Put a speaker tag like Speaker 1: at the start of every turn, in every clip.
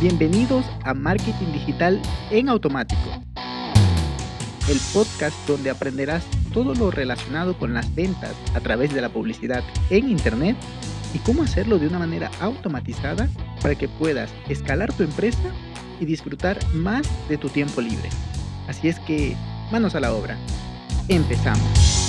Speaker 1: Bienvenidos a Marketing Digital en Automático, el podcast donde aprenderás todo lo relacionado con las ventas a través de la publicidad en Internet y cómo hacerlo de una manera automatizada para que puedas escalar tu empresa y disfrutar más de tu tiempo libre. Así es que, manos a la obra. Empezamos.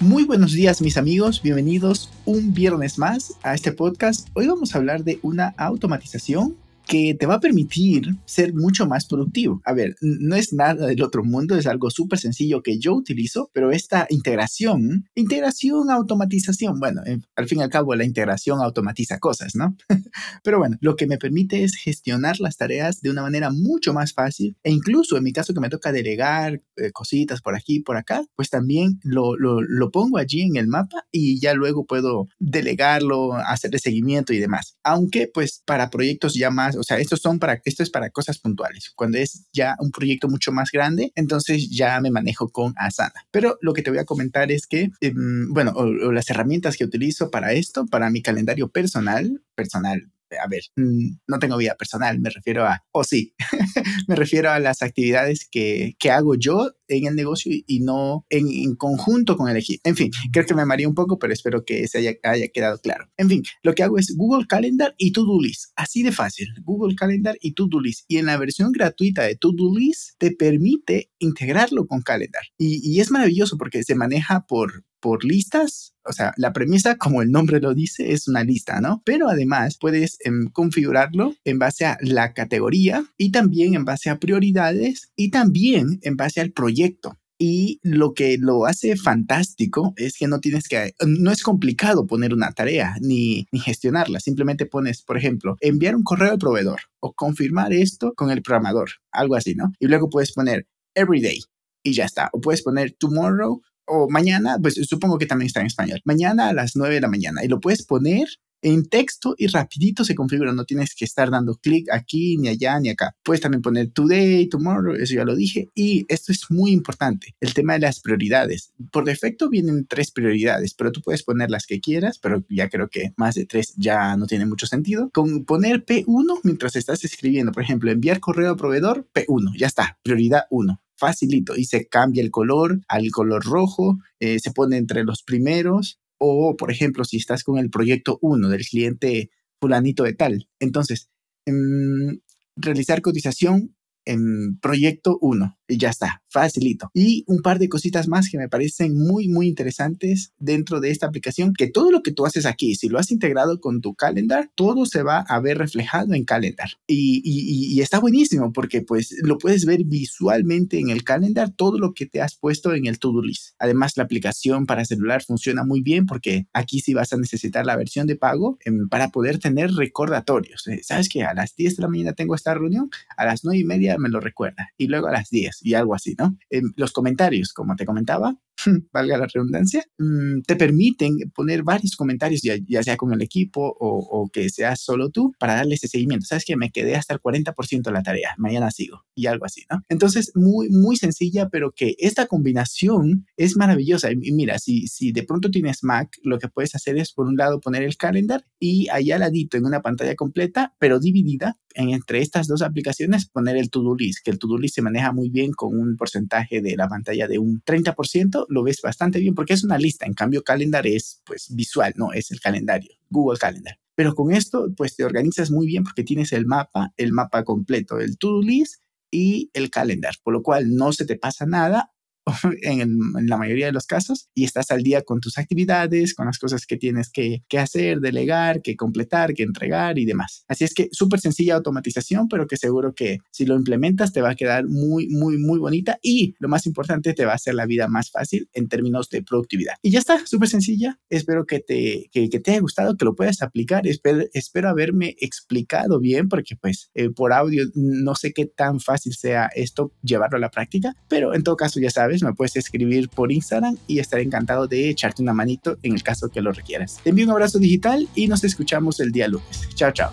Speaker 1: Muy buenos días mis amigos, bienvenidos un viernes más a este podcast. Hoy vamos a hablar de una automatización que te va a permitir ser mucho más productivo. A ver, no es nada del otro mundo, es algo súper sencillo que yo utilizo, pero esta integración, integración, automatización, bueno, al fin y al cabo la integración automatiza cosas, ¿no? pero bueno, lo que me permite es gestionar las tareas de una manera mucho más fácil e incluso en mi caso que me toca delegar eh, cositas por aquí, por acá, pues también lo, lo, lo pongo allí en el mapa y ya luego puedo delegarlo, hacerle seguimiento y demás. Aunque pues para proyectos ya más o sea, estos son para, esto es para cosas puntuales. Cuando es ya un proyecto mucho más grande, entonces ya me manejo con Asana. Pero lo que te voy a comentar es que, em, bueno, las herramientas que utilizo para esto, para mi calendario personal, personal a ver, no tengo vida personal, me refiero a, o sí, me refiero a las actividades que, que, hago yo en el negocio y no en, conjunto con el equipo. En fin, creo que me mareé un poco, pero espero que se haya, haya quedado claro. En fin, lo que hago es Google Calendar y To-Do List. Así de fácil, Google Calendar y To-Do List. Y en la versión gratuita de To-Do List te permite integrarlo con Calendar. Y, y es maravilloso porque se maneja por, por listas. O sea, la premisa, como el nombre lo dice, es una lista, ¿no? Pero además puedes em, configurarlo en base a la categoría y también en base a prioridades y también en base al proyecto. Y lo que lo hace fantástico es que no tienes que, no es complicado poner una tarea ni, ni, gestionarla. Simplemente pones, por ejemplo, enviar un correo al proveedor o confirmar esto con el programador, algo así, ¿no? Y luego puedes poner everyday y ya está. O puedes poner tomorrow o mañana, pues supongo que también está en español, mañana a las 9 de la mañana y lo puedes poner en texto y rapidito se configura, no tienes que estar dando clic aquí, ni allá, ni acá. Puedes también poner today, tomorrow, eso ya lo dije. Y esto es muy importante, el tema de las prioridades. Por defecto vienen tres prioridades, pero tú puedes poner las que quieras, pero ya creo que más de tres ya no tiene mucho sentido. Con poner P1 mientras estás escribiendo, por ejemplo, enviar correo a proveedor, P1, ya está, prioridad 1 facilito y se cambia el color al color rojo, eh, se pone entre los primeros o, por ejemplo, si estás con el proyecto 1 del cliente fulanito de tal. Entonces, em, realizar cotización en proyecto 1 y ya está, facilito. Y un par de cositas más que me parecen muy, muy interesantes dentro de esta aplicación, que todo lo que tú haces aquí, si lo has integrado con tu calendar, todo se va a ver reflejado en calendar. Y, está buenísimo porque pues lo puedes ver visualmente en el calendar, todo lo que te has puesto en el to-do list. Además, la aplicación para celular funciona muy bien porque aquí sí vas a necesitar la versión de pago em, para poder tener recordatorios. Eh, ¿Sabes que A las 10 de la mañana tengo esta reunión, a las 9 y media me lo recuerda y luego a las 10 y algo así, ¿no? los comentarios, como te comentaba, valga la redundancia, mm, te permiten poner varios comentarios, ya, sea con el equipo o, que seas solo tú, para darle ese seguimiento. Sabes que me quedé hasta el 40% de la tarea, mañana sigo y algo así, ¿no? Entonces, muy, muy sencilla, pero que esta combinación es maravillosa. Y mira, si, si de pronto tienes Mac, lo que puedes hacer es, por un lado, poner el calendar y allá al ladito en una pantalla completa, pero dividida entre estas dos aplicaciones, poner el to-do list, que el to-do list se maneja muy bien con un porcentaje de la pantalla de un 30%, lo ves bastante bien porque es una lista. En cambio, Calendar es pues visual, no es el calendario, Google Calendar. Pero con esto, pues te organizas muy bien porque tienes el mapa, el mapa completo, el to-do list y el calendar, por lo cual no se te pasa nada en, la mayoría de los casos y estás al día con tus actividades, con las cosas que tienes que, que hacer, delegar, que completar, que entregar y demás. Así es que súper sencilla automatización, pero que seguro que si lo implementas te va a quedar muy, muy, muy bonita y lo más importante, te va a hacer la vida más fácil en términos de productividad. Y ya está, súper sencilla. Espero que te, que, que, te haya gustado, que lo puedas aplicar. Espero, espero haberme explicado bien porque pues eh, por audio no sé qué tan fácil sea esto llevarlo a la práctica, pero en todo caso ya sabes me puedes escribir por Instagram y estaré encantado de echarte una manito en el caso que lo requieras. Te envío un abrazo digital y nos escuchamos el día lunes. Chao, chao.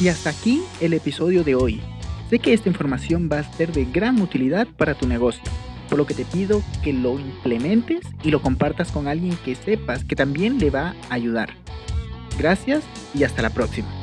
Speaker 1: Y hasta aquí el episodio de hoy. Sé que esta información va a ser de gran utilidad para tu negocio, por lo que te pido que lo implementes y lo compartas con alguien que sepas que también le va a ayudar. Gracias y hasta la próxima.